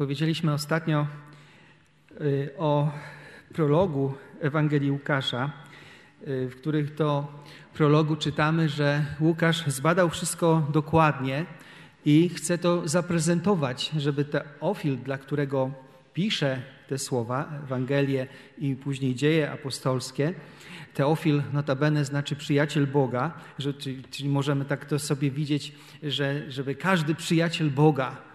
Powiedzieliśmy ostatnio y, o prologu Ewangelii Łukasza, y, w których to prologu czytamy, że Łukasz zbadał wszystko dokładnie i chce to zaprezentować, żeby Teofil, dla którego pisze te słowa, Ewangelię i później dzieje apostolskie, Teofil notabene znaczy przyjaciel Boga, że, czyli, czyli możemy tak to sobie widzieć, że żeby każdy przyjaciel Boga,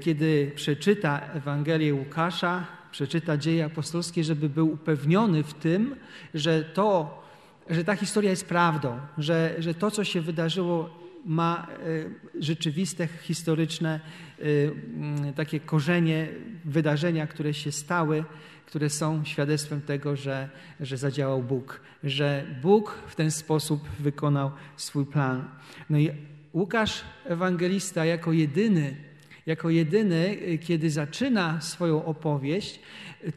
kiedy przeczyta Ewangelię Łukasza, przeczyta dzieje apostolskie, żeby był upewniony w tym, że to, że ta historia jest prawdą, że, że to, co się wydarzyło, ma y, rzeczywiste, historyczne mm, takie korzenie, wydarzenia, które się stały, które są świadectwem tego, że, że zadziałał Bóg, że Bóg w ten sposób wykonał swój plan. No i Łukasz, ewangelista, jako jedyny, jako jedyny, y, kiedy zaczyna swoją opowieść,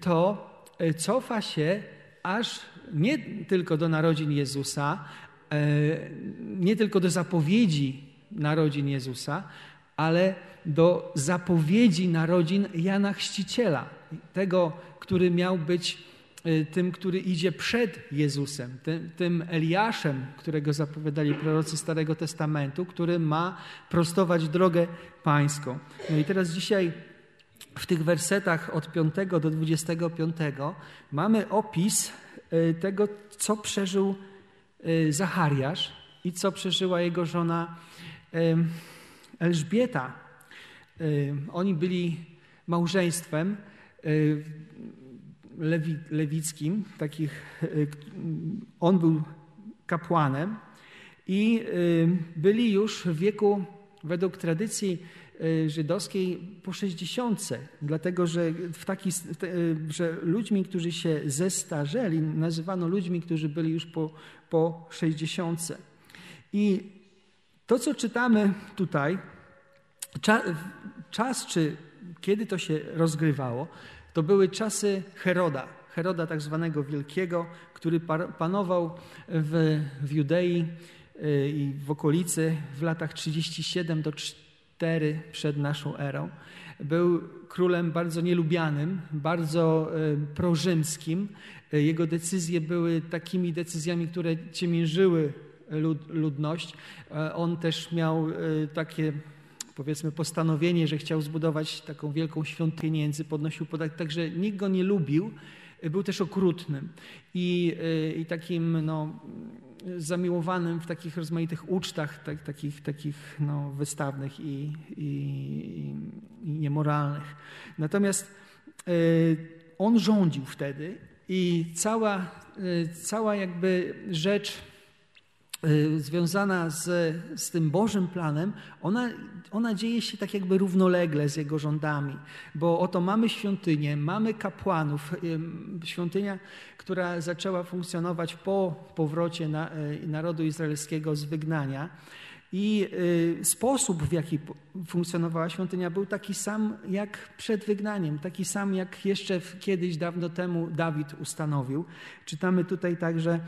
to cofa się aż nie tylko do narodzin Jezusa, E, nie tylko do zapowiedzi narodzin Jezusa, ale do zapowiedzi narodzin Jana Chrzciciela, tego, który miał być tym, który idzie przed Jezusem, tym, tym Eliaszem, którego zapowiadali prorocy Starego Testamentu, który ma prostować drogę pańską. No i teraz dzisiaj w tych wersetach od 5 do 25 mamy opis e, tego, co przeżył Y, Zachariasz i co przeżyła jego żona Elżbieta. Y, oni byli małżeństwem y, lewi, lewickim, takich, on był kapłanem i byli już w wieku, według tradycji żydowskiej, po 60, dlatego że, w taki, że ludźmi, którzy się zestarzeli, nazywano ludźmi, którzy byli już po po 60. I to, co czytamy tutaj, czas, czy kiedy to się rozgrywało, to były czasy Heroda, Heroda tak zwanego Wielkiego, który panował w, w Judei y, i w okolicy w latach 37 do 4 przed naszą erą. Był królem bardzo nielubianym, bardzo y, prorzymskim, jego decyzje były takimi decyzjami, które ciemiężyły lud, ludność. E, on też miał takie powiedzmy postanowienie, że chciał zbudować taką wielką świątynię pieniędzy, podnosił podatek, także nikt go nie lubił. Był też okrutnym i, i takim no, zamiłowanym w takich rozmaitych ucztach, tak, takich, takich no, wystawnych i, i, i niemoralnych. Natomiast y, on rządził wtedy i cała, y, cała jakby rzecz związana z, z tym Bożym planem, ona, ona dzieje się tak jakby równolegle z Jego rządami, bo oto mamy świątynię, mamy kapłanów, y, świątynia, która zaczęła funkcjonować po powrocie na, narodu izraelskiego z wygnania. I y, sposób, w jaki funkcjonowała świątynia, był taki sam jak przed wygnaniem, taki sam jak jeszcze kiedyś, dawno temu Dawid ustanowił. Czytamy tutaj także, y,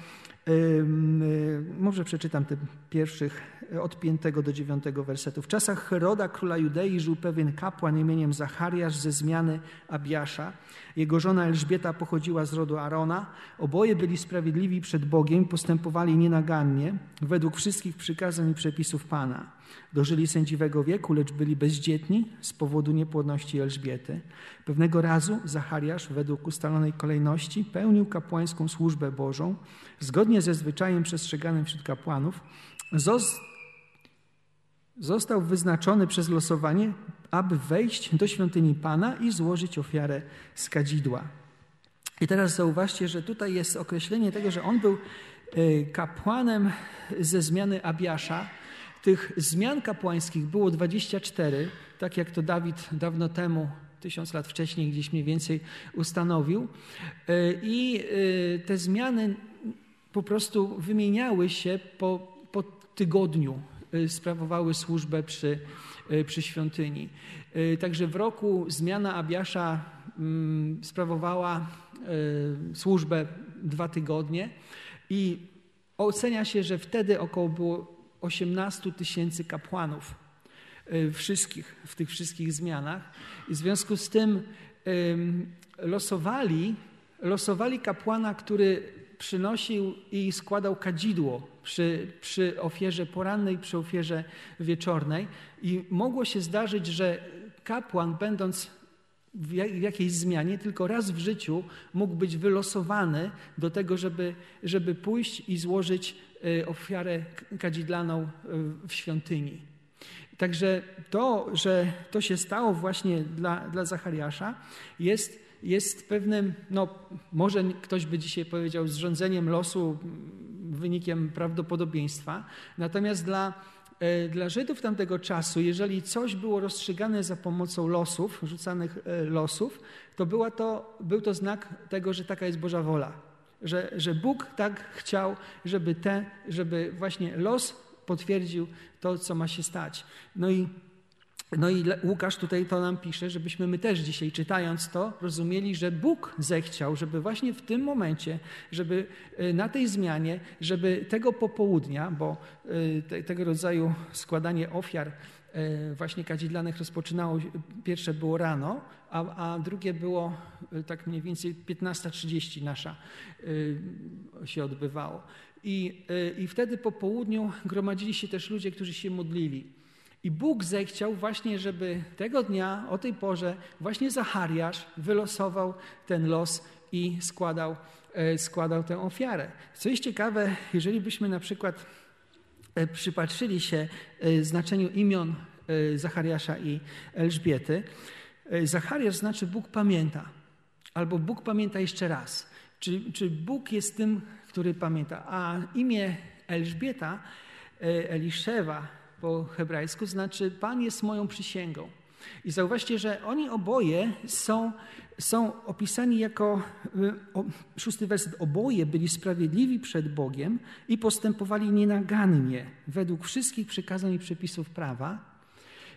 może przeczytam te pierwszych od 5 do 9 wersetu. W czasach Heroda, króla Judei, żył pewien kapłan imieniem Zachariasz ze zmiany Abiasza. Jego żona Elżbieta pochodziła z rodu Arona. Oboje byli sprawiedliwi przed Bogiem, postępowali nienagannie, według wszystkich przykazań i przepisów Pana. Dożyli sędziwego wieku, lecz byli bezdzietni z powodu niepłodności Elżbiety. Pewnego razu Zachariasz, według ustalonej kolejności, pełnił kapłańską służbę Bożą. Zgodnie ze zwyczajem przestrzeganym wśród kapłanów, został wyznaczony przez losowanie, aby wejść do świątyni Pana i złożyć ofiarę z kadzidła. I teraz zauważcie, że tutaj jest określenie tego, że on był e, kapłanem ze zmiany Abiasza. Tych zmian kapłańskich było 24, tak jak to Dawid dawno temu, tysiąc lat wcześniej, gdzieś mniej więcej ustanowił. E, I e, te zmiany po prostu wymieniały się po, po tygodniu Y, sprawowały służbę przy, przy świątyni. Także w roku zmiana Abiasza mm, sprawowała służbę dwa tygodnie i ocenia się, że wtedy około było 18 tysięcy kapłanów wszystkich, w tych wszystkich zmianach. I w związku z tym losowali, losowali kapłana, który przynosił i składał kadzidło przy, przy ofierze porannej, przy ofierze wieczornej. I mogło się zdarzyć, że kapłan, będąc w jakiejś zmianie, tylko raz w życiu mógł być wylosowany do tego, żeby, żeby pójść i złożyć e, ofiarę kadzidlaną e, w świątyni. Także to, że to się stało właśnie dla, dla Zachariasza, jest, jest pewnym, no może ktoś by dzisiaj powiedział, zrządzeniem losu, wynikiem prawdopodobieństwa. Natomiast dla, e, dla Żydów tamtego czasu, jeżeli coś było rozstrzygane za pomocą losów, rzucanych losów, to, była to był to znak tego, że taka jest Boża wola. Że, że Bóg tak chciał, żeby, te, żeby właśnie los potwierdził to, co ma się stać. No i no i Łukasz tutaj to nam pisze, żebyśmy my też dzisiaj czytając to rozumieli, że Bóg zechciał, żeby właśnie w tym momencie, żeby y, na tej zmianie, żeby tego popołudnia, bo y, te, tego rodzaju składanie ofiar y, właśnie kadzidlanych rozpoczynało, pierwsze było rano, a, a drugie było tak mniej więcej 15.30 nasza się odbywało. I, I wtedy po południu gromadzili się też ludzie, którzy się modlili. I Bóg zechciał właśnie, żeby tego dnia, o tej porze, właśnie Zachariasz wylosował ten los i składał, składał tę ofiarę. Co jest ciekawe, jeżeli byśmy na przykład przypatrzyli się znaczeniu imion Zachariasza i Elżbiety, Zachariasz znaczy Bóg pamięta, albo Bóg pamięta jeszcze raz. Czy, czy Bóg jest tym, który pamięta? A imię Elżbieta, Eliszewa, po hebrajsku, znaczy Pan jest moją przysięgą. I zauważcie, że oni oboje są, są opisani jako, y, szósty werset, oboje byli sprawiedliwi przed Bogiem i postępowali nienagannie według wszystkich przykazań i przepisów prawa,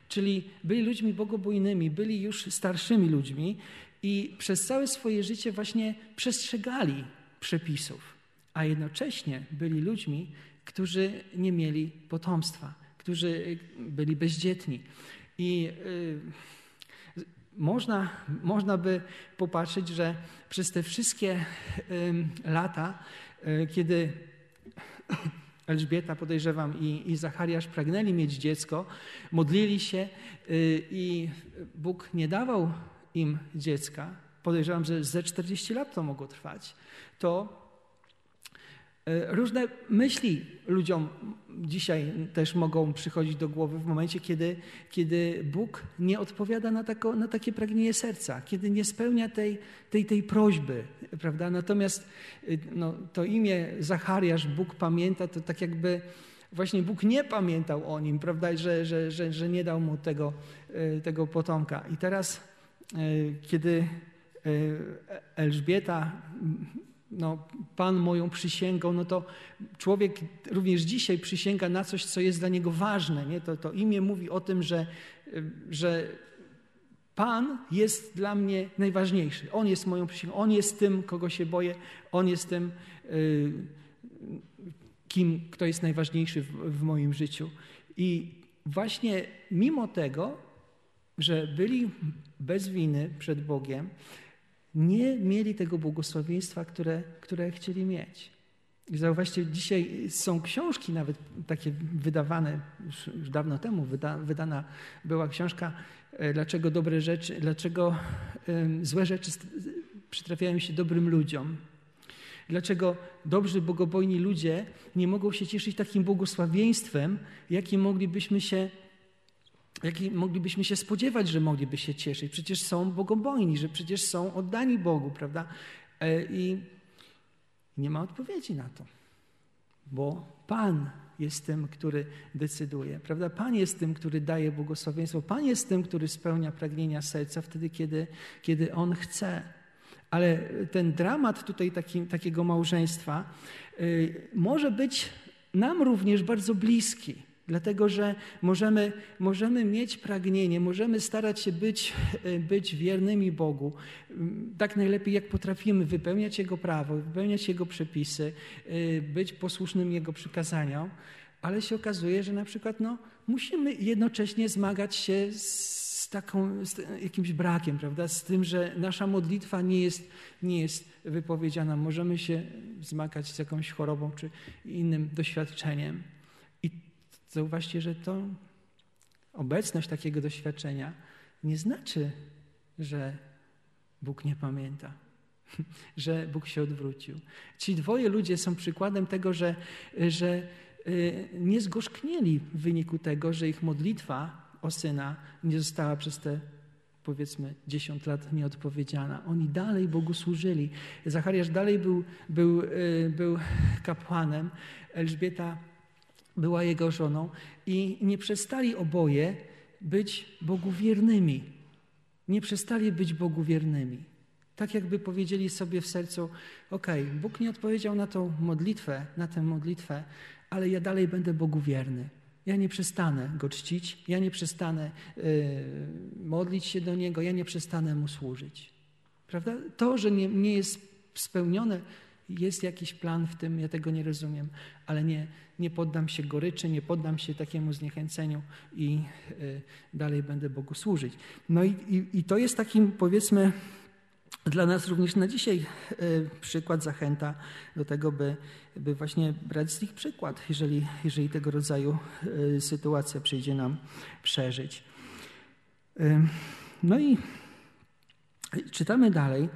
czyli byli ludźmi bogobojnymi, byli już starszymi ludźmi i przez całe swoje życie właśnie przestrzegali przepisów, a jednocześnie byli ludźmi, którzy nie mieli potomstwa którzy byli bezdzietni. I y, można, można by popatrzeć, że przez te wszystkie lata, y, kiedy Elżbieta, podejrzewam, i, i Zachariasz pragnęli mieć dziecko, modlili się y, i Bóg nie dawał im dziecka. Podejrzewam, że ze 40 lat to mogło trwać. To różne myśli ludziom dzisiaj też mogą przychodzić do głowy w momencie, kiedy, kiedy Bóg nie odpowiada na, tako, na takie pragnienie serca, kiedy nie spełnia tej, tej, tej prośby. Prawda? Natomiast y, no, to imię Zachariasz, Bóg pamięta, to tak jakby właśnie Bóg nie pamiętał o nim, prawda? Że, że, że, że nie dał mu tego, y, tego potomka. I teraz, y, kiedy Elżbieta no, Pan moją przysięgą, no to człowiek również dzisiaj przysięga na coś, co jest dla niego ważne. Nie? To, to imię mówi o tym, że, że Pan jest dla mnie najważniejszy. On jest moją przysięgą. On jest tym, kogo się boję. On jest tym, y, kim, kto jest najważniejszy w, w moim życiu. I właśnie mimo tego, że byli bez winy przed Bogiem, nie mieli tego błogosławieństwa, które, które chcieli mieć. I zauważcie, dzisiaj są książki nawet takie wydawane, już, dawno temu wyda, wydana była książka e, Dlaczego dobre rzeczy, dlaczego złe rzeczy przytrafiają się dobrym ludziom. Dlaczego dobrzy, bogobojni ludzie nie mogą się cieszyć takim błogosławieństwem, jakim moglibyśmy się jaki moglibyśmy się spodziewać, że mogliby się cieszyć. Przecież są bogobojni, że przecież są oddani Bogu, prawda? E, I nie ma odpowiedzi na to, bo Pan jest tym, który decyduje, prawda? Pan jest tym, który daje błogosławieństwo. Pan jest tym, który spełnia pragnienia serca wtedy, kiedy, kiedy On chce. Ale ten dramat tutaj taki, takiego małżeństwa y, może być nam również bardzo bliski. Dlatego, że możemy, możemy mieć pragnienie, możemy starać się być, e, być wiernymi Bogu, tak najlepiej jak potrafimy, wypełniać Jego prawo, wypełniać Jego przepisy, e, być posłusznym Jego przykazaniom, ale się okazuje, że na przykład no, musimy jednocześnie zmagać się z, taką, z jakimś brakiem, prawda? z tym, że nasza modlitwa nie jest, nie jest wypowiedziana. Możemy się zmagać z jakąś chorobą czy innym doświadczeniem. Zauważcie, że to obecność takiego doświadczenia nie znaczy, że Bóg nie pamięta, że Bóg się odwrócił. Ci dwoje ludzie są przykładem tego, że, że y, nie zgorzknieli w wyniku tego, że ich modlitwa o syna nie została przez te powiedzmy 10 lat nieodpowiedziana. Oni dalej Bogu służyli. Zachariasz dalej był, był, y, był kapłanem, Elżbieta była jego żoną i nie przestali oboje być Bogu wiernymi. Nie przestali być Bogu wiernymi. Tak jakby powiedzieli sobie w sercu: OK, Bóg nie odpowiedział na tą modlitwę, na tę modlitwę, ale ja dalej będę Bogu wierny. Ja nie przestanę go czcić, ja nie przestanę yy, modlić się do niego, ja nie przestanę mu służyć. Prawda? To, że nie, nie jest spełnione, jest jakiś plan w tym, ja tego nie rozumiem, ale nie, nie poddam się goryczy, nie poddam się takiemu zniechęceniu i y, dalej będę Bogu służyć. No i, i, i to jest takim, powiedzmy, dla nas również na dzisiaj y, przykład, zachęta do tego, by, by właśnie brać z nich przykład, jeżeli, jeżeli tego rodzaju y, sytuacja przyjdzie nam przeżyć. No i czytamy dalej.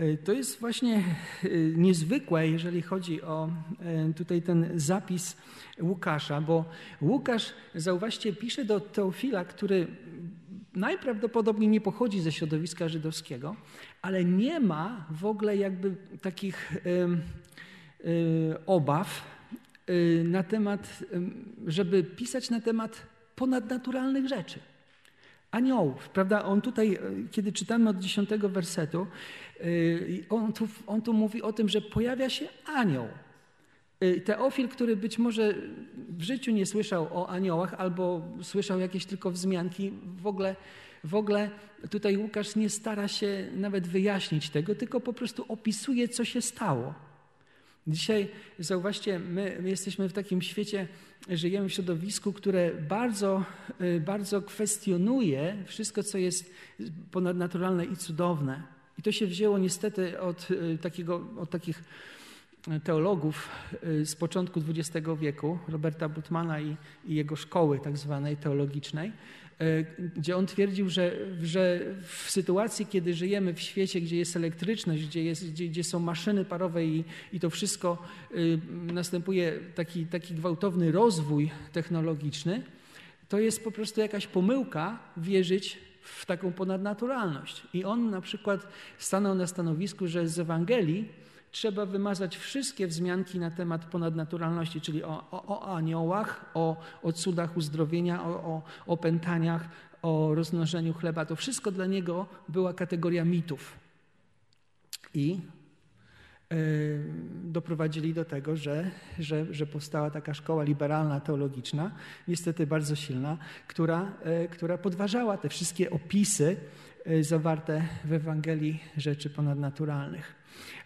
E, to jest właśnie e, niezwykłe, jeżeli chodzi o e, tutaj ten zapis Łukasza, bo Łukasz, zauważcie, pisze do Teofila, który najprawdopodobniej nie pochodzi ze środowiska żydowskiego, ale nie ma w ogóle jakby takich obaw na temat, żeby pisać na temat ponadnaturalnych rzeczy aniołów, prawda? On tutaj, kiedy czytamy od dziesiątego wersetu, Y, on tu, on tu mówi o tym, że pojawia się anioł. Y, Teofil, który być może w życiu nie słyszał o aniołach albo słyszał jakieś tylko wzmianki, w ogóle, w ogóle tutaj Łukasz nie stara się nawet wyjaśnić tego, tylko po prostu opisuje, co się stało. Dzisiaj, zauważcie, my, my jesteśmy w takim świecie, żyjemy w środowisku, które bardzo, y, bardzo kwestionuje wszystko, co jest ponadnaturalne i cudowne. I to się wzięło niestety od, e, takiego, od takich e, teologów z początku XX wieku, Roberta Butmana i, i jego szkoły tak zwanej teologicznej, gdzie on twierdził, że, że w sytuacji, kiedy żyjemy w świecie, gdzie jest elektryczność, gdzie, jest, gdzie, gdzie są maszyny parowe i, i to wszystko następuje taki, taki gwałtowny rozwój technologiczny, to jest po prostu jakaś pomyłka wierzyć w taką ponadnaturalność. I on na przykład stanął na stanowisku, że z Ewangelii trzeba wymazać wszystkie wzmianki na temat ponadnaturalności, czyli o, o, o aniołach, o, o cudach uzdrowienia, o, o opętaniach, o rozmnożeniu chleba. To wszystko dla niego była kategoria mitów. I doprowadzili do tego, że, że, że powstała taka szkoła liberalna, teologiczna, niestety bardzo silna, która, e, która podważała te wszystkie opisy e, zawarte w Ewangelii rzeczy ponadnaturalnych.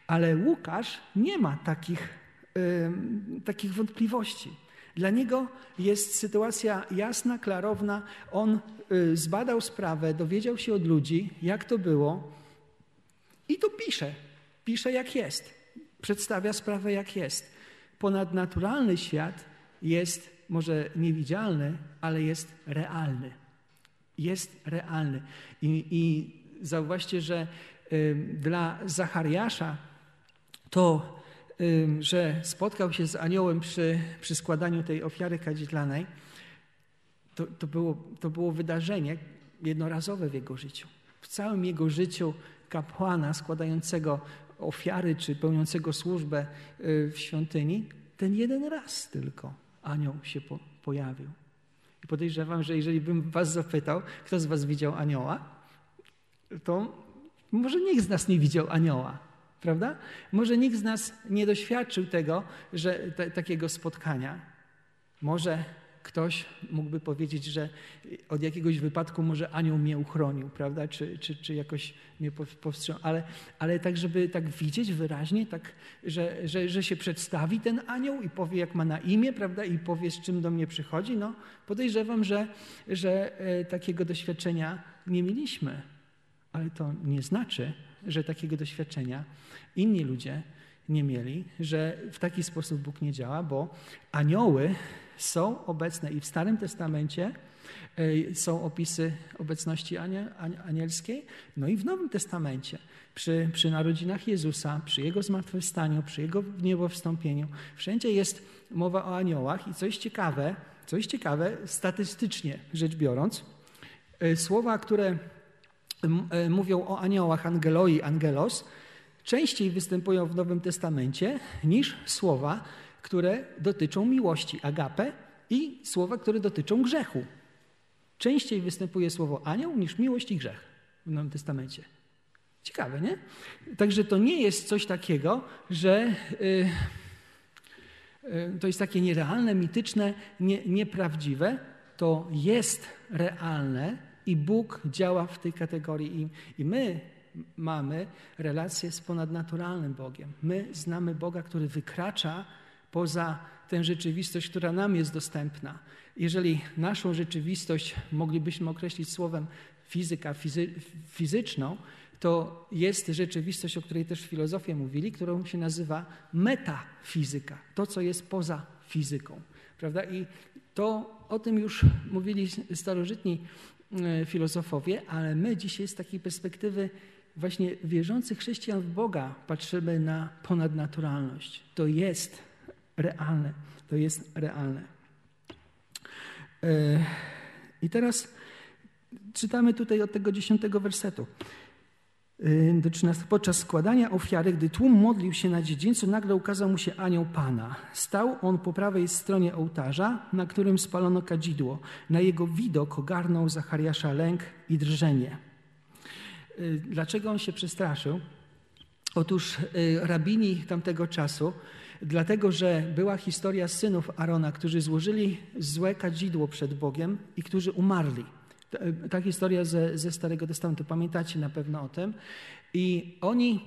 Ale Łukasz nie ma takich, takich wątpliwości. Dla niego jest sytuacja jasna, klarowna. On e, zbadał sprawę, dowiedział się od ludzi, jak to było i to pisze pisze jak jest. Przedstawia sprawę jak jest. Ponadnaturalny świat jest może niewidzialny, ale jest realny. Jest realny. I, i zauważcie, że dla Zachariasza to, że spotkał się z aniołem przy, przy składaniu tej ofiary kadzidlanej, to, to, było, to było wydarzenie jednorazowe w jego życiu. W całym jego życiu kapłana składającego ofiary czy pełniącego służbę y, w świątyni, ten jeden raz tylko anioł się po, pojawił. I podejrzewam, że jeżeli bym was zapytał, kto z was widział anioła, to może nikt z nas nie widział anioła, prawda? Może nikt z nas nie doświadczył tego, że te, takiego spotkania. Może ktoś mógłby powiedzieć, że od jakiegoś wypadku może anioł mnie uchronił, prawda? Czy, czy, czy jakoś mnie powstrzymał. Ale, ale tak, żeby tak widzieć wyraźnie, tak, że, że, że się przedstawi ten anioł i powie, jak ma na imię, prawda? I powie, z czym do mnie przychodzi. No, podejrzewam, że, że e, takiego doświadczenia nie mieliśmy. Ale to nie znaczy, że takiego doświadczenia inni ludzie nie mieli, że w taki sposób Bóg nie działa, bo anioły są obecne i w Starym Testamencie e, są opisy obecności anielskiej, no i w Nowym Testamencie przy, przy narodzinach Jezusa, przy Jego zmartwychwstaniu, przy Jego niebowstąpieniu, wszędzie jest mowa o aniołach i coś ciekawe, coś ciekawe, statystycznie rzecz biorąc, e, słowa, które mówią o aniołach, angeloi, angelos, częściej występują w Nowym Testamencie niż słowa, które dotyczą miłości, agape, i słowa, które dotyczą grzechu. Częściej występuje słowo anioł niż miłość i grzech w Nowym Testamencie. Ciekawe, nie? Także to nie jest coś takiego, że yy, yy, to jest takie nierealne, mityczne, nie, nieprawdziwe. To jest realne i Bóg działa w tej kategorii. I, I my mamy relację z ponadnaturalnym Bogiem. My znamy Boga, który wykracza poza tę rzeczywistość, która nam jest dostępna. Jeżeli naszą rzeczywistość moglibyśmy określić słowem fizyka, fizy, fizyczną, to jest rzeczywistość, o której też filozofie mówili, którą się nazywa metafizyka, to, co jest poza fizyką. Prawda? I to o tym już mówili starożytni e, filozofowie, ale my dzisiaj z takiej perspektywy właśnie wierzących chrześcijan w Boga patrzymy na ponadnaturalność. To jest realne. To jest realne. E, I teraz czytamy tutaj od tego dziesiątego wersetu. E, do 13. Podczas składania ofiary, gdy tłum modlił się na dziedzińcu, nagle ukazał mu się anioł Pana. Stał on po prawej stronie ołtarza, na którym spalono kadzidło. Na jego widok ogarnął Zachariasza lęk i drżenie. Y, dlaczego on się przestraszył? Otóż y, rabini tamtego czasu, dlatego że była historia synów Arona, którzy złożyli złe kadzidło przed Bogiem i którzy umarli. Y, ta historia ze, ze Starego Testamentu, pamiętacie na pewno o tym. I oni,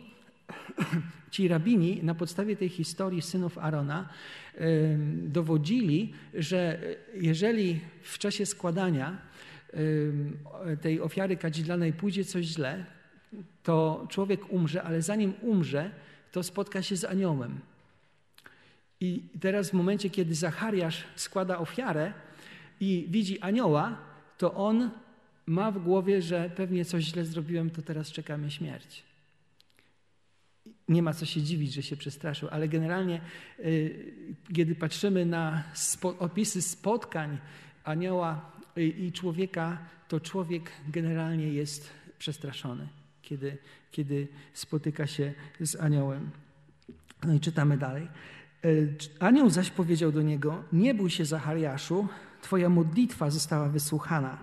ci rabini, na podstawie tej historii synów Arona, dowodzili, że jeżeli w czasie składania tej ofiary kadzidlanej pójdzie coś źle, to człowiek umrze, ale zanim umrze, to spotka się z aniołem. I teraz w momencie, kiedy Zachariasz składa ofiarę i widzi anioła, to on ma w głowie, że pewnie coś źle zrobiłem, to teraz czeka mnie śmierć. Nie ma co się dziwić, że się przestraszył, ale generalnie, y, kiedy patrzymy na opisy spotkań anioła i człowieka, to człowiek generalnie jest przestraszony, kiedy, kiedy spotyka się z aniołem. No i czytamy dalej. E, anioł zaś powiedział do niego: Nie bój się, Zachariaszu, Twoja modlitwa została wysłuchana.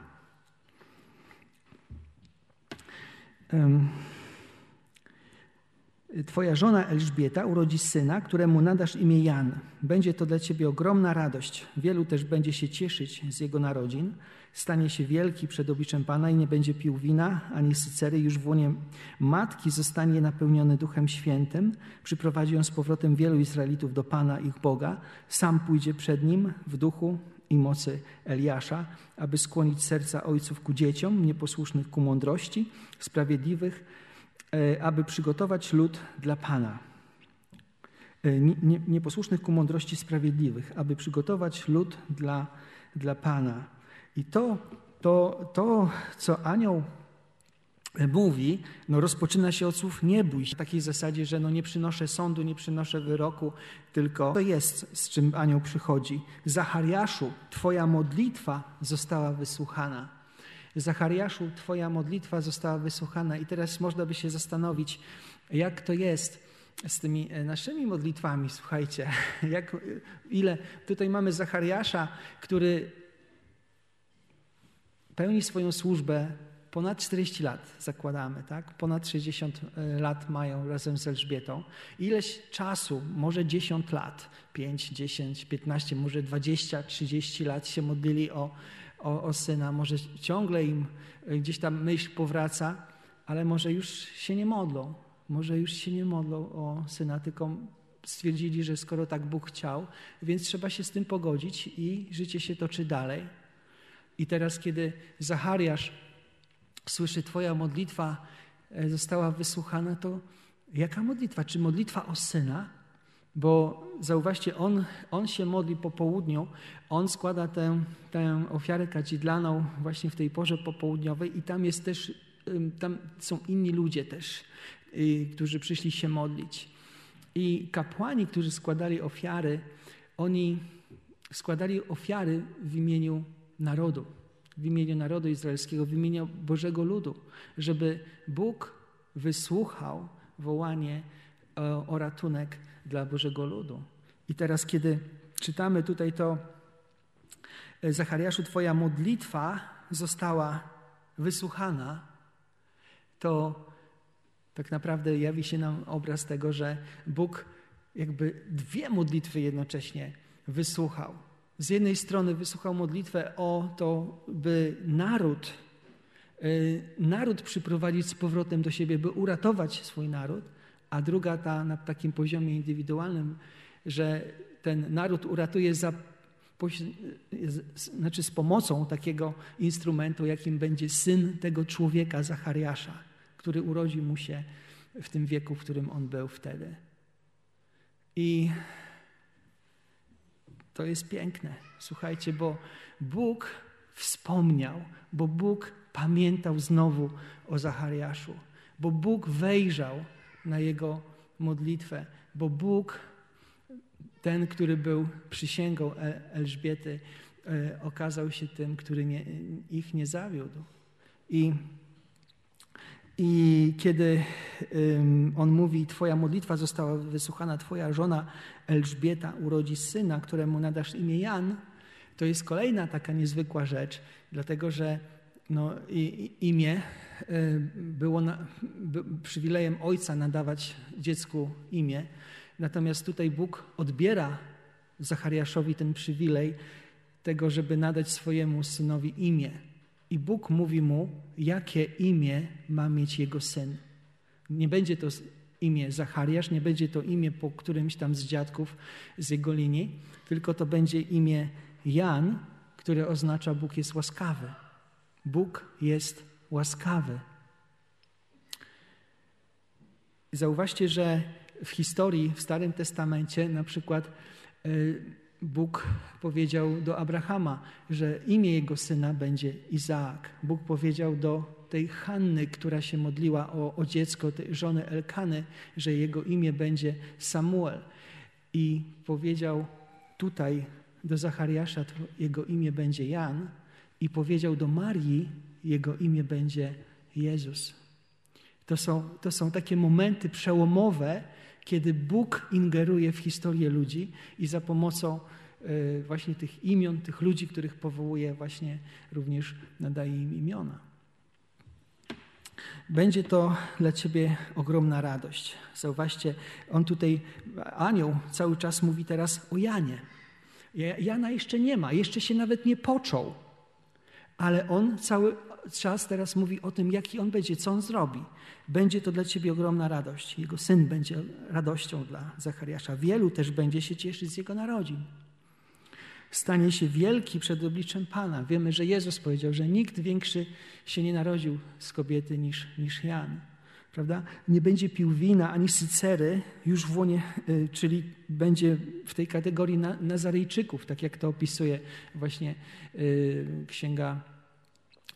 Twoja żona Elżbieta urodzi syna, któremu nadasz imię Jan. Będzie to dla Ciebie ogromna radość. Wielu też będzie się cieszyć z jego narodzin. Stanie się wielki przed obliczem Pana i nie będzie pił wina ani sycery. Już w łonie matki zostanie napełniony Duchem Świętym. Przyprowadzi on z powrotem wielu Izraelitów do Pana, ich Boga. Sam pójdzie przed nim w duchu i mocy Eliasza, aby skłonić serca ojców ku dzieciom, nieposłusznych ku mądrości, sprawiedliwych E, aby przygotować lud dla Pana. E, nieposłusznych ku mądrości sprawiedliwych, aby przygotować lud dla, dla Pana. I to, to, to, co anioł mówi, no rozpoczyna się od słów nie bój się. W takiej zasadzie, że no nie przynoszę sądu, nie przynoszę wyroku, tylko to jest, z czym anioł przychodzi. Zachariaszu, twoja modlitwa została wysłuchana. Zachariaszu, Twoja modlitwa została wysłuchana i teraz można by się zastanowić, jak to jest z tymi e, naszymi modlitwami. Słuchajcie, jak, ile tutaj mamy Zachariasza, który pełni swoją służbę ponad 40 lat zakładamy, tak? Ponad 60 e, lat mają razem z Elżbietą. Ileś czasu, może 10 lat, 5, 10, 15, może 20, 30 lat się modlili o, o, o syna. Może ciągle im e, gdzieś tam myśl powraca, ale może już się nie modlą. Może już się nie modlą o syna, tylko stwierdzili, że skoro tak Bóg chciał, więc trzeba się z tym pogodzić i życie się toczy dalej. I teraz, kiedy Zachariasz słyszy, Twoja modlitwa e, została wysłuchana, to jaka modlitwa? Czy modlitwa o syna? Bo zauważcie, on, on się modli po południu, on składa tę, tę ofiarę kadzidlaną właśnie w tej porze popołudniowej i tam jest też, tam są inni ludzie też, y, którzy przyszli się modlić. I kapłani, którzy składali ofiary, oni składali ofiary w imieniu narodu, w imieniu narodu izraelskiego, w imieniu Bożego ludu, żeby Bóg wysłuchał wołanie o, e, o ratunek dla Bożego ludu. I teraz, kiedy czytamy tutaj to, e, Zachariaszu, Twoja modlitwa została wysłuchana, to tak naprawdę jawi się nam obraz tego, że Bóg jakby dwie modlitwy jednocześnie wysłuchał. Z jednej strony wysłuchał modlitwę o to, by naród, y, naród przyprowadzić z powrotem do siebie, by uratować swój naród, a druga ta na takim poziomie indywidualnym, że ten naród uratuje za, znaczy z pomocą takiego instrumentu, jakim będzie syn tego człowieka, Zachariasza, który urodził mu się w tym wieku, w którym on był wtedy. I to jest piękne. Słuchajcie, bo Bóg wspomniał, bo Bóg pamiętał znowu o Zachariaszu, bo Bóg wejrzał na jego modlitwę, bo Bóg, ten, który był przysięgą Elżbiety, e, okazał się tym, który nie, ich nie zawiódł. I i kiedy on mówi, Twoja modlitwa została wysłuchana, Twoja żona Elżbieta urodzi syna, któremu nadasz imię Jan, to jest kolejna taka niezwykła rzecz, dlatego że no, imię było na, przywilejem ojca nadawać dziecku imię, natomiast tutaj Bóg odbiera Zachariaszowi ten przywilej tego, żeby nadać swojemu synowi imię. I Bóg mówi mu, jakie imię ma mieć jego syn. Nie będzie to imię Zachariasz, nie będzie to imię po którymś tam z dziadków z jego linii, tylko to będzie imię Jan, które oznacza Bóg jest łaskawy. Bóg jest łaskawy. Zauważcie, że w historii, w Starym Testamencie na przykład y, Bóg powiedział do Abrahama, że imię jego syna będzie Izaak. Bóg powiedział do tej Hanny, która się modliła o, o dziecko, tej żony Elkany, że jego imię będzie Samuel. I powiedział tutaj do Zachariasza, jego imię będzie Jan. I powiedział do Marii, jego imię będzie Jezus. To są, to są takie momenty przełomowe, kiedy Bóg ingeruje w historię ludzi i za pomocą e, właśnie tych imion, tych ludzi, których powołuje, właśnie również nadaje im imiona. Będzie to dla ciebie ogromna radość. Zauważcie, on tutaj, anioł cały czas mówi teraz o Janie. Jana jeszcze nie ma, jeszcze się nawet nie począł, ale on cały czas teraz mówi o tym, jaki on będzie, co on zrobi. Będzie to dla ciebie ogromna radość. Jego syn będzie radością dla Zachariasza. Wielu też będzie się cieszyć z jego narodzin. Stanie się wielki przed obliczem Pana. Wiemy, że Jezus powiedział, że nikt większy się nie narodził z kobiety niż, niż Jan. Prawda? Nie będzie pił wina ani sycery już w łonie, y, czyli będzie w tej kategorii Nazarejczyków, tak jak to opisuje właśnie y, księga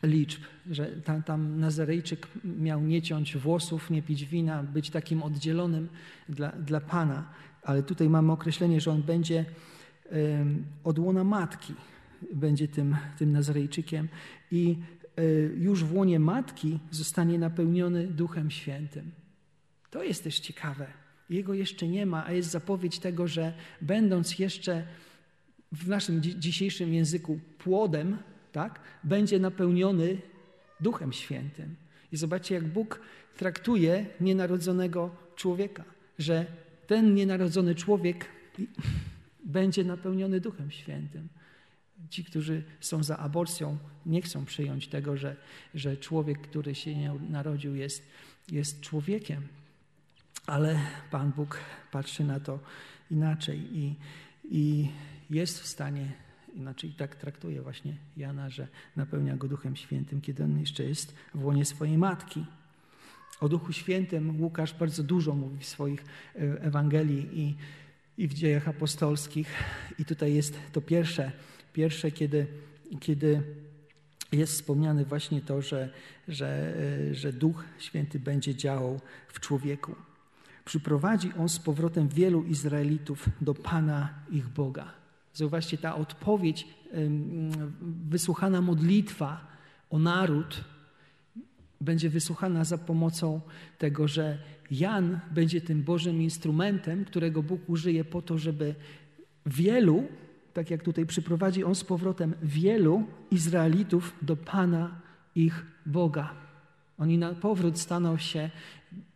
liczb, że tam, tam Nazarejczyk miał nie ciąć włosów, nie pić wina, być takim oddzielonym dla, dla Pana. Ale tutaj mamy określenie, że on będzie od łona matki, będzie tym, tym Nazarejczykiem i już w łonie matki zostanie napełniony Duchem Świętym. To jest też ciekawe. Jego jeszcze nie ma, a jest zapowiedź tego, że będąc jeszcze w naszym dzisiejszym języku płodem, tak, będzie napełniony Duchem Świętym. I zobaczcie, jak Bóg traktuje nienarodzonego człowieka, że ten nienarodzony człowiek będzie napełniony Duchem Świętym. Ci, którzy są za aborcją, nie chcą przyjąć tego, że, że człowiek, który się nie narodził, jest, jest człowiekiem. Ale Pan Bóg patrzy na to inaczej i, i jest w stanie, inaczej tak traktuje właśnie Jana, że napełnia go Duchem Świętym, kiedy on jeszcze jest w łonie swojej matki. O Duchu Świętym Łukasz bardzo dużo mówi w swoich e, Ewangelii i, i w dziejach apostolskich. I tutaj jest to pierwsze, pierwsze kiedy, kiedy jest wspomniane właśnie to, że, że, e, że Duch Święty będzie działał w człowieku. Przyprowadzi on z powrotem wielu Izraelitów do Pana ich Boga. Zauważcie, ta odpowiedź, wysłuchana modlitwa o naród, będzie wysłuchana za pomocą tego, że Jan będzie tym Bożym instrumentem, którego Bóg użyje po to, żeby wielu, tak jak tutaj przyprowadzi on z powrotem wielu Izraelitów do Pana ich Boga. Oni na powrót staną się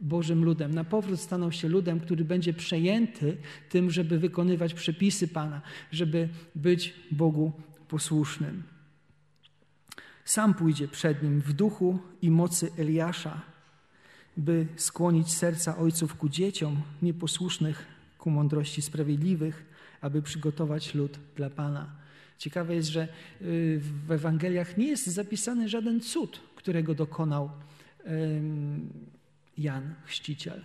Bożym ludem, na powrót staną się ludem, który będzie przejęty tym, żeby wykonywać przepisy Pana, żeby być Bogu posłusznym. Sam pójdzie przed nim w duchu i mocy Eliasza, by skłonić serca ojców ku dzieciom nieposłusznych ku mądrości sprawiedliwych, aby przygotować lud dla Pana. Ciekawe jest, że y, w Ewangeliach nie jest zapisany żaden cud, którego dokonał Jan Chrzciciel.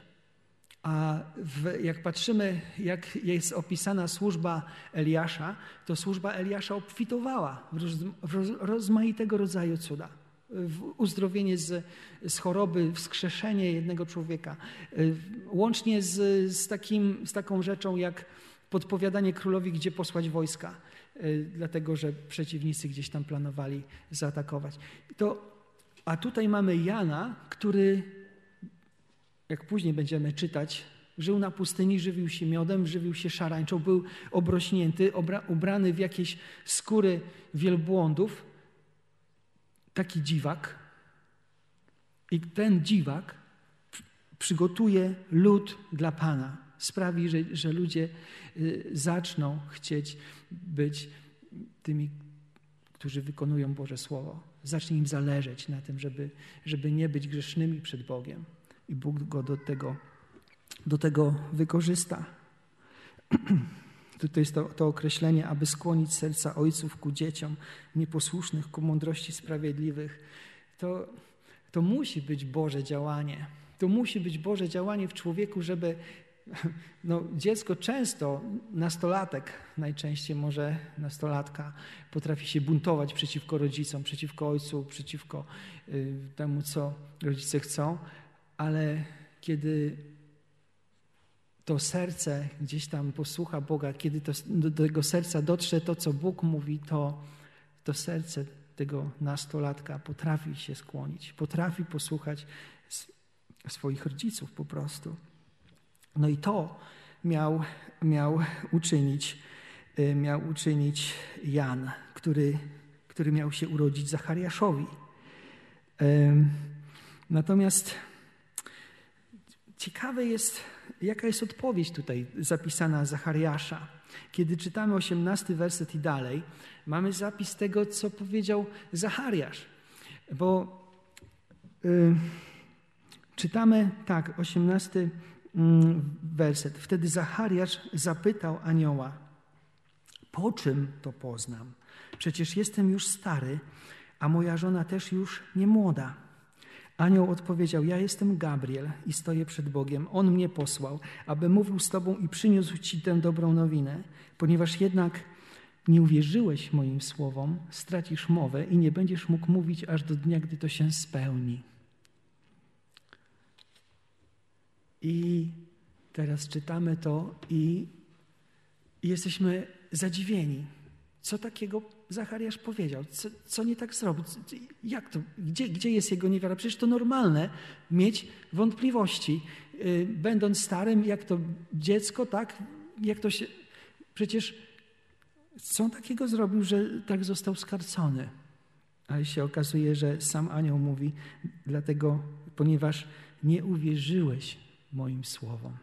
A w, jak patrzymy, jak jest opisana służba Eliasza, to służba Eliasza obfitowała w, roz, w rozmaitego rodzaju cuda. W uzdrowienie z, z choroby, wskrzeszenie jednego człowieka, łącznie z, z, takim, z taką rzeczą jak podpowiadanie królowi, gdzie posłać wojska, dlatego że przeciwnicy gdzieś tam planowali zaatakować. To, a tutaj mamy Jana, który jak później będziemy czytać, żył na pustyni, żywił się miodem, żywił się szarańczą, był obrośnięty, ubrany w jakieś skóry wielbłądów. Taki dziwak. I ten dziwak przygotuje lud dla Pana. Sprawi, że, że ludzie y, zaczną chcieć być tymi, którzy wykonują Boże Słowo. Zacznie im zależeć na tym, żeby, żeby nie być grzesznymi przed Bogiem i Bóg go do tego, do tego wykorzysta. To jest to, to określenie, aby skłonić serca ojców ku dzieciom nieposłusznych, ku mądrości sprawiedliwych. To, to musi być Boże działanie. To musi być Boże działanie w człowieku, żeby no, dziecko często, nastolatek najczęściej może nastolatka potrafi się buntować przeciwko rodzicom, przeciwko ojcu, przeciwko y, temu, co rodzice chcą, ale kiedy to serce gdzieś tam posłucha Boga, kiedy to, do tego serca dotrze to, co Bóg mówi, to, to serce tego nastolatka potrafi się skłonić, potrafi posłuchać swoich rodziców po prostu. No i to miał, miał uczynić, y, miał uczynić Jan, który, który miał się urodzić Zachariaszowi. Natomiast Ciekawe jest, jaka jest odpowiedź tutaj zapisana Zachariasza. Kiedy czytamy 18 werset i dalej, mamy zapis tego, co powiedział Zachariasz. Bo y, czytamy tak, 18 y, werset. Wtedy Zachariasz zapytał anioła, po czym to poznam? Przecież jestem już stary, a moja żona też już nie młoda. Anioł odpowiedział: Ja jestem Gabriel i stoję przed Bogiem. On mnie posłał, aby mówił z Tobą i przyniósł Ci tę dobrą nowinę. Ponieważ jednak nie uwierzyłeś moim słowom, stracisz mowę i nie będziesz mógł mówić aż do dnia, gdy to się spełni. I teraz czytamy to i jesteśmy zadziwieni. Co takiego Zachariasz powiedział? Co, co nie tak zrobił? Jak to? Gdzie, gdzie jest jego niewiara? Przecież to normalne mieć wątpliwości. Yy, będąc starym, jak to dziecko, tak? Jak to się... Przecież co takiego zrobił, że tak został skarcony? Ale się okazuje, że sam anioł mówi, dlatego, ponieważ nie uwierzyłeś moim słowom.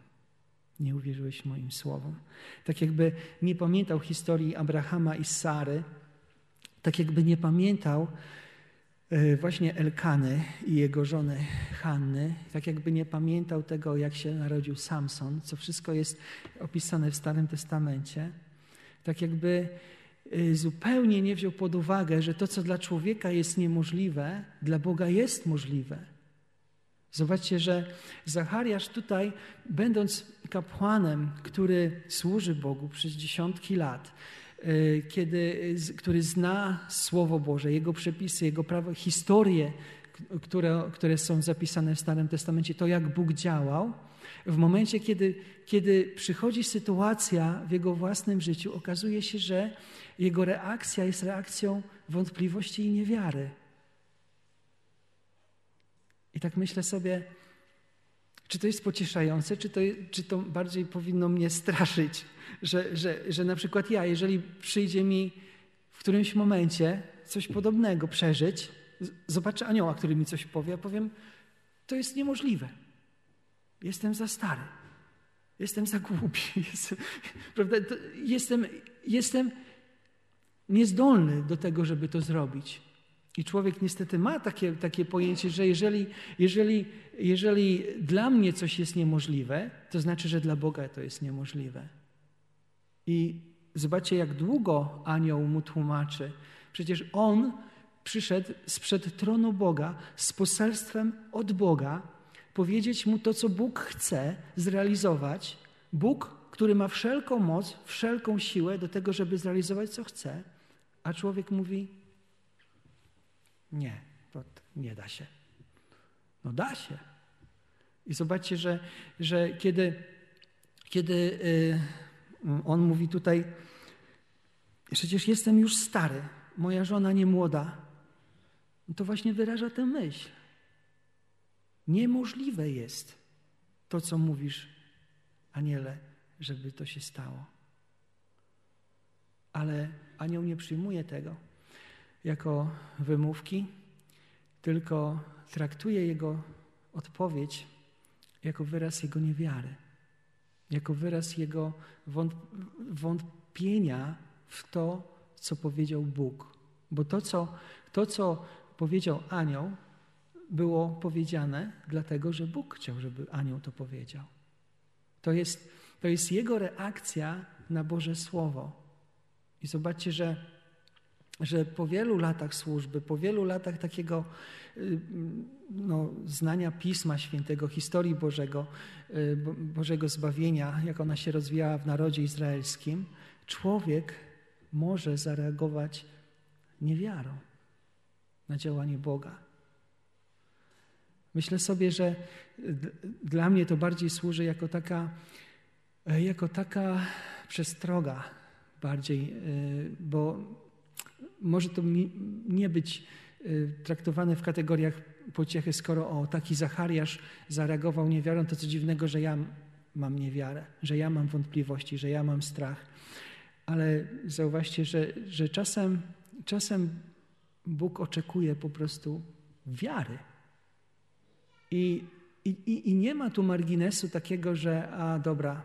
Nie uwierzyłeś moim słowom. Tak jakby nie pamiętał historii Abrahama i Sary, tak jakby nie pamiętał e, właśnie Elkany i jego żony Hanny, tak jakby nie pamiętał tego, jak się narodził Samson, co wszystko jest opisane w Starym Testamencie, tak jakby e, zupełnie nie wziął pod uwagę, że to, co dla człowieka jest niemożliwe, dla Boga jest możliwe. Zobaczcie, że Zachariasz tutaj, będąc kapłanem, który służy Bogu przez dziesiątki lat, e, kiedy, który zna Słowo Boże, Jego przepisy, Jego prawo, historie, które, które są zapisane w Starym Testamencie, to jak Bóg działał, w momencie, kiedy, kiedy przychodzi sytuacja w jego własnym życiu, okazuje się, że jego reakcja jest reakcją wątpliwości i niewiary. I tak myślę sobie, czy to jest pocieszające, czy to, czy to bardziej powinno mnie straszyć, że, że, że na przykład ja, jeżeli przyjdzie mi w którymś momencie coś podobnego przeżyć, zobaczę anioła, który mi coś powie, a powiem, to jest niemożliwe. Jestem za stary. Jestem za głupi. Jestem, prawda? Jestem, jestem niezdolny do tego, żeby to zrobić. I człowiek niestety ma takie, takie pojęcie, że jeżeli, jeżeli, jeżeli dla mnie coś jest niemożliwe, to znaczy, że dla Boga to jest niemożliwe. I zobaczcie, jak długo anioł mu tłumaczy. Przecież on przyszedł sprzed tronu Boga z poselstwem od Boga, powiedzieć mu to, co Bóg chce zrealizować. Bóg, który ma wszelką moc, wszelką siłę do tego, żeby zrealizować, co chce, a człowiek mówi: Nie, to nie da się. No da się. I zobaczcie, że, że kiedy, kiedy yy, on mówi tutaj, przecież jestem już stary, moja żona nie młoda, no to właśnie wyraża tę myśl. Niemożliwe jest to, co mówisz, aniele, żeby to się stało. Ale anioł nie przyjmuje tego jako wymówki, tylko traktuje jego odpowiedź jako wyraz jego niewiary, jako wyraz jego wątpienia w to, co powiedział Bóg. Bo to, co, to, co powiedział anioł, było powiedziane dlatego, że Bóg chciał, żeby anioł to powiedział. To jest, to jest jego reakcja na Boże Słowo. I zobaczcie, że, że po wielu latach służby, po wielu latach takiego y, no, znania Pisma Świętego, historii Bożego, y, Bożego zbawienia, jak ona się rozwijała w narodzie izraelskim, człowiek może zareagować niewiarą na działanie Boga. Myślę sobie, że dla mnie to bardziej służy jako taka, jako taka przestroga bardziej, e, bo może to nie być e, traktowane w kategoriach pociechy, skoro o taki Zachariasz zareagował niewiarą, to co dziwnego, że ja mam niewiarę, że ja mam wątpliwości, że ja mam strach. Ale zauważcie, że, że czasem, czasem Bóg oczekuje po prostu wiary. I, i, I nie ma tu marginesu takiego, że a dobra,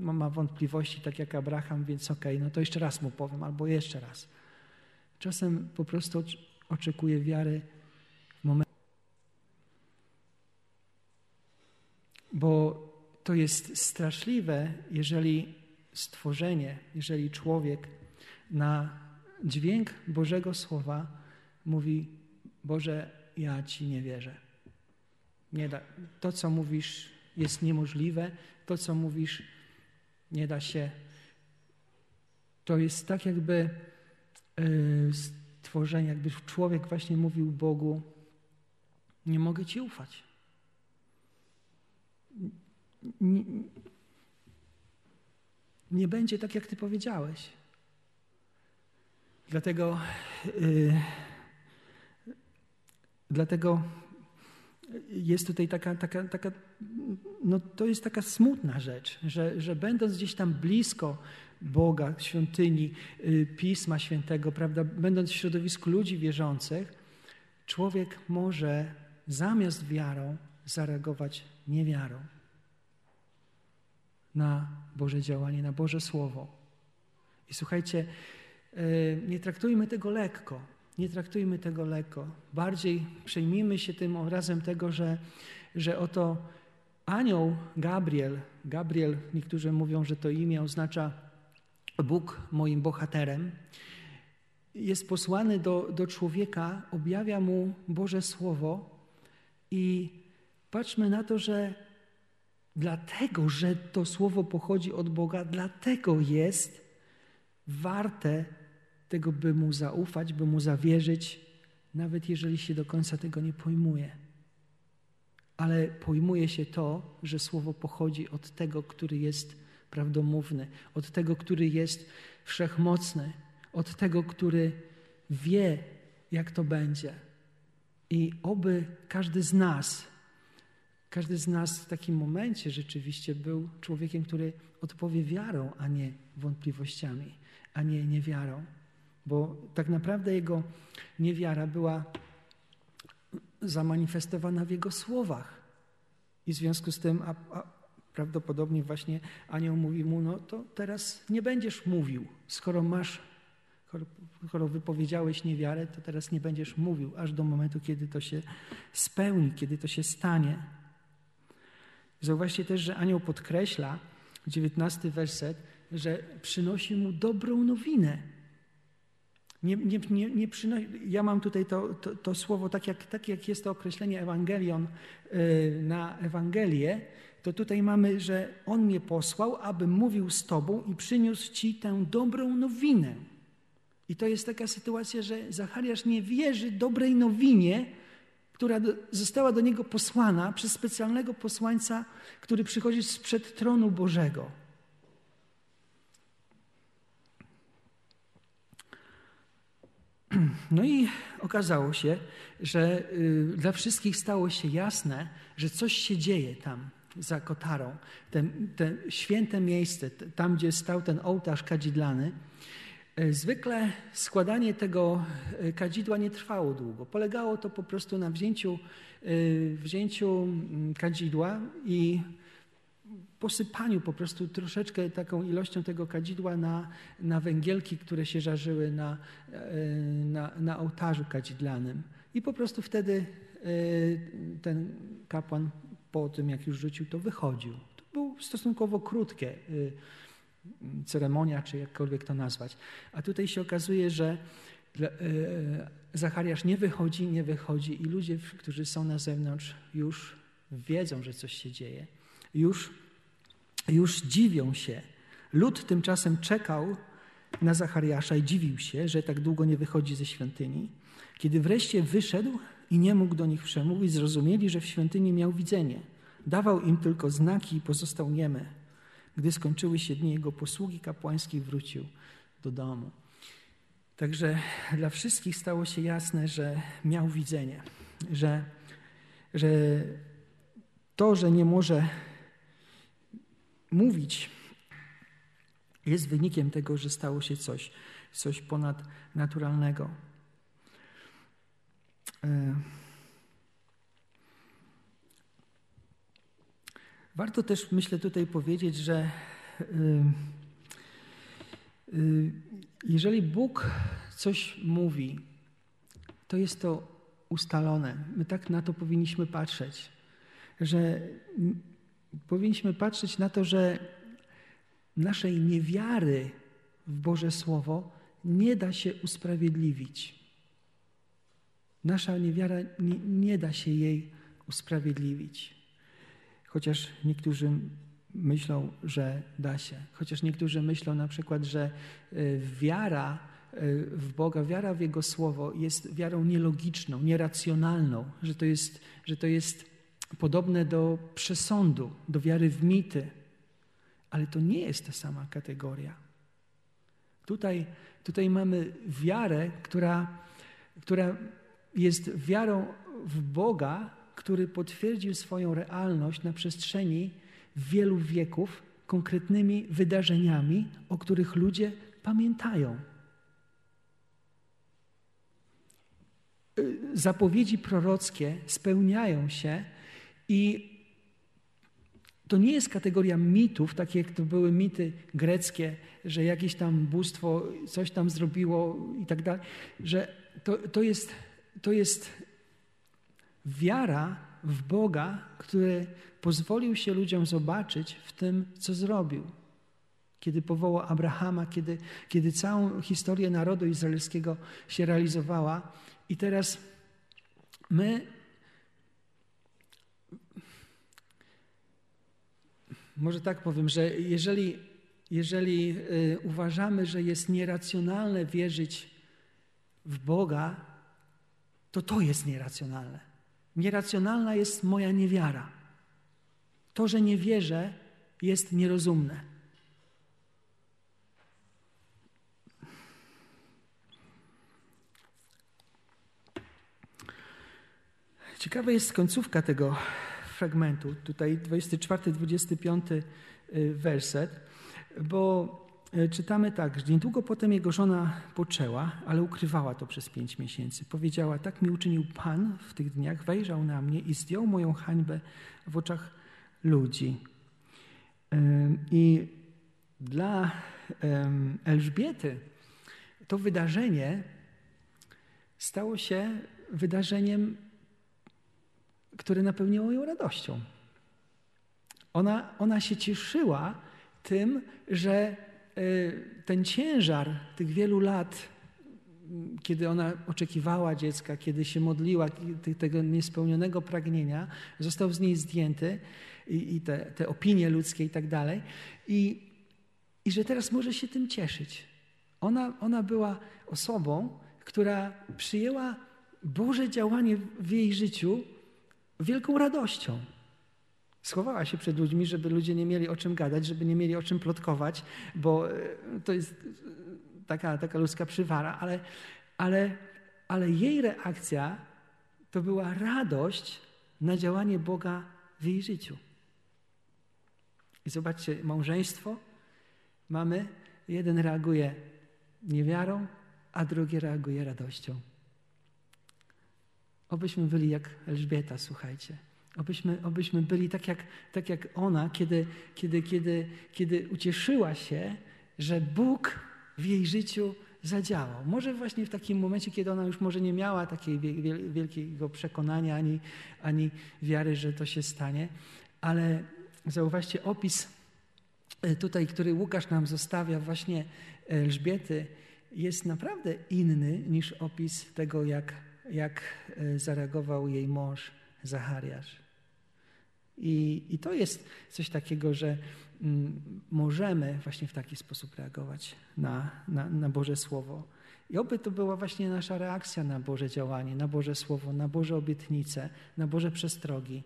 ma wątpliwości, tak jak Abraham, więc okej, okay, no to jeszcze raz mu powiem, albo jeszcze raz. Czasem po prostu oczekuje wiary w momencie. Bo to jest straszliwe, jeżeli stworzenie, jeżeli człowiek na dźwięk Bożego Słowa mówi: Boże, ja Ci nie wierzę. Nie da, to, co mówisz, jest niemożliwe. To, co mówisz, nie da się. To jest tak, jakby yy, stworzenie, jakby człowiek właśnie mówił Bogu: Nie mogę Ci ufać. Nie, nie będzie tak, jak Ty powiedziałeś. Dlatego, yy, dlatego jest tutaj taka, taka, taka no to jest taka smutna rzecz, że, że będąc gdzieś tam blisko Boga, świątyni, y, Pisma Świętego, prawda, będąc w środowisku ludzi wierzących, człowiek może zamiast wiarą zareagować niewiarą na Boże działanie, na Boże Słowo. I słuchajcie, e, nie traktujmy tego lekko. Nie traktujmy tego lekko. Bardziej przejmijmy się tym obrazem tego, że, że oto anioł Gabriel, Gabriel, niektórzy mówią, że to imię oznacza Bóg moim bohaterem, jest posłany do, do człowieka, objawia mu Boże Słowo i patrzmy na to, że dlatego, że to Słowo pochodzi od Boga, dlatego jest warte tego, by Mu zaufać, by Mu zawierzyć, nawet jeżeli się do końca tego nie pojmuje. Ale pojmuje się to, że Słowo pochodzi od tego, który jest prawdomówny, od tego, który jest wszechmocny, od tego, który wie, jak to będzie. I oby każdy z nas, każdy z nas w takim momencie rzeczywiście był człowiekiem, który odpowie wiarą, a nie wątpliwościami, a nie niewiarą. Bo tak naprawdę jego niewiara była zamanifestowana w jego słowach. I w związku z tym a, a prawdopodobnie właśnie anioł mówi mu, no to teraz nie będziesz mówił, skoro masz skoro wypowiedziałeś niewiarę, to teraz nie będziesz mówił, aż do momentu, kiedy to się spełni, kiedy to się stanie. Zauważcie też, że anioł podkreśla, 19 werset, że przynosi mu dobrą nowinę. Nie, nie, nie, nie przynosi, ja mam tutaj to, to, to, słowo, tak jak, tak jak jest to określenie Ewangelion yy, na Ewangelię, to tutaj mamy, że On mnie posłał, aby mówił z Tobą i przyniósł Ci tę dobrą nowinę. I to jest taka sytuacja, że Zachariasz nie wierzy dobrej nowinie, która została do niego posłana przez specjalnego posłańca, który przychodzi sprzed tronu Bożego. No i okazało się, że y, dla wszystkich stało się jasne, że coś się dzieje tam za Kotarą. Te, te święte miejsce, tam gdzie stał ten ołtarz kadzidlany, E, zwykle składanie tego e, kadzidła nie trwało długo. Polegało to po prostu na wzięciu, wzięciu mm, kadzidła i posypaniu po prostu troszeczkę taką ilością tego kadzidła na, na węgielki, które się żarzyły na, na, na ołtarzu kadzidlanym. I po prostu wtedy ten kapłan po tym, jak już rzucił, to wychodził. To było stosunkowo krótkie ceremonia, czy jakkolwiek to nazwać. A tutaj się okazuje, że e, Zachariasz nie wychodzi, nie wychodzi i ludzie, którzy są na zewnątrz, już wiedzą, że coś się dzieje. Już, już dziwią się. Lud tymczasem czekał na Zachariasza i dziwił się, że tak długo nie wychodzi ze świątyni. Kiedy wreszcie wyszedł i nie mógł do nich przemówić, zrozumieli, że w świątyni miał widzenie. Dawał im tylko znaki i pozostał niemy. Gdy skończyły się dni jego posługi kapłańskiej, wrócił do domu. Także dla wszystkich stało się jasne, że miał widzenie, że, że to, że nie może mówić, jest wynikiem tego, że stało się coś, coś ponadnaturalnego. E, Warto też, myślę, tutaj powiedzieć, że y, y, jeżeli Bóg coś mówi, to jest to ustalone. My tak na to powinniśmy patrzeć, że powinniśmy patrzeć na to, że naszej niewiary w Boże Słowo nie da się usprawiedliwić. Nasza niewiara nie, nie da się jej usprawiedliwić. Chociaż niektórzy myślą, że da się. Chociaż niektórzy myślą na przykład, że e, wiara e, w Boga, wiara w Jego Słowo jest wiarą nielogiczną, nieracjonalną, że to jest, że to jest podobne do przesądu, do wiary w mity. Ale to nie jest ta sama kategoria. Tutaj, tutaj mamy wiarę, która, która jest wiarą w Boga, który potwierdził swoją realność na przestrzeni wielu wieków konkretnymi wydarzeniami, o których ludzie pamiętają. zapowiedzi prorockie spełniają się i to nie jest kategoria mitów, takie jak to były mity greckie, że jakieś tam bóstwo coś tam zrobiło i tak dalej, że to, to, jest, to jest wiara w Boga, który pozwolił się ludziom zobaczyć w tym, co zrobił. Kiedy powołał Abrahama, kiedy, kiedy całą historię narodu izraelskiego się realizowała. I teraz my może tak powiem, że jeżeli, jeżeli y, uważamy, że jest nieracjonalne wierzyć w Boga, to to jest nieracjonalne. Nieracjonalna jest moja niewiara. To, że nie wierzę, jest nierozumne. Ciekawa jest końcówka tego fragmentu, tutaj 24-25 y, werset, bo y, czytamy tak, że niedługo potem jego żona poczęła, ale ukrywała to przez pięć miesięcy. Powiedziała, tak mi uczynił Pan w tych dniach, wejrzał na mnie i zdjął moją hańbę w oczach ludzi. I dla Elżbiety to wydarzenie stało się wydarzeniem które napełniło ją radością. Ona, ona się cieszyła tym, że y, ten ciężar tych wielu lat, kiedy ona oczekiwała dziecka, kiedy się modliła, tego niespełnionego pragnienia, został z niej zdjęty i, i te, te opinie ludzkie i tak dalej. I, I że teraz może się tym cieszyć. Ona, ona była osobą, która przyjęła Boże działanie w jej życiu wielką radością. Schowała się przed ludźmi, żeby ludzie nie mieli o czym gadać, żeby nie mieli o czym plotkować, bo e, to jest e, taka, taka ludzka przywara, ale, ale, ale jej reakcja to była radość na działanie Boga w jej życiu. I zobaczcie, małżeństwo mamy, jeden reaguje niewiarą, a drugi reaguje radością. Obyśmy byli jak Elżbieta, słuchajcie. Obyśmy, obyśmy byli tak jak, tak jak ona, kiedy, kiedy, kiedy, kiedy ucieszyła się, że Bóg w jej życiu zadziałał. Może właśnie w takim momencie, kiedy ona już może nie miała takiego wielkiego przekonania ani, ani wiary, że to się stanie, ale zauważcie opis e, tutaj, który Łukasz nam zostawia właśnie Elżbiety, jest naprawdę inny niż opis tego, jak jak e, zareagował jej mąż Zachariasz. I, I to jest coś takiego, że mm, możemy właśnie w taki sposób reagować na, na, na Boże Słowo. I oby to była właśnie nasza reakcja na Boże działanie, na Boże Słowo, na Boże obietnice, na Boże przestrogi,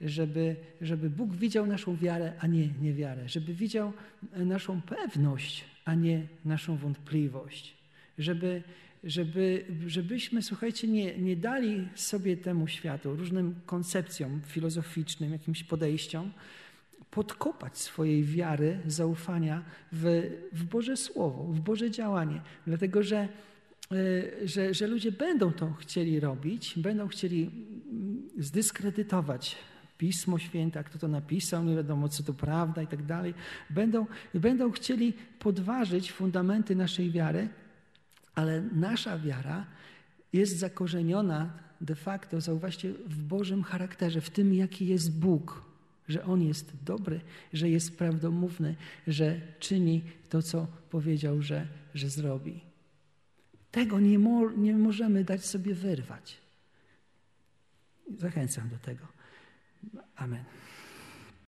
żeby, żeby Bóg widział naszą wiarę, a nie niewiarę, żeby widział naszą pewność, a nie naszą wątpliwość, żeby, żeby, żebyśmy, słuchajcie, nie, nie dali sobie temu światu, różnym koncepcjom filozoficznym, jakimś podejściom, podkopać swojej wiary, zaufania w, w Boże Słowo, w Boże działanie. Dlatego, że, e, że, że ludzie będą to chcieli robić, będą chcieli mm, zdyskredytować Pismo Święte, kto to napisał, nie wiadomo, co to prawda i tak dalej. Będą, będą chcieli podważyć fundamenty naszej wiary, ale nasza wiara jest zakorzeniona de facto, zauważcie, w Bożym charakterze, w tym, jaki jest Bóg, że On jest dobry, że jest prawdomówny, że czyni to, co powiedział, że, że zrobi. Tego nie, mo nie możemy dać sobie wyrwać. Zachęcam do tego. Amen.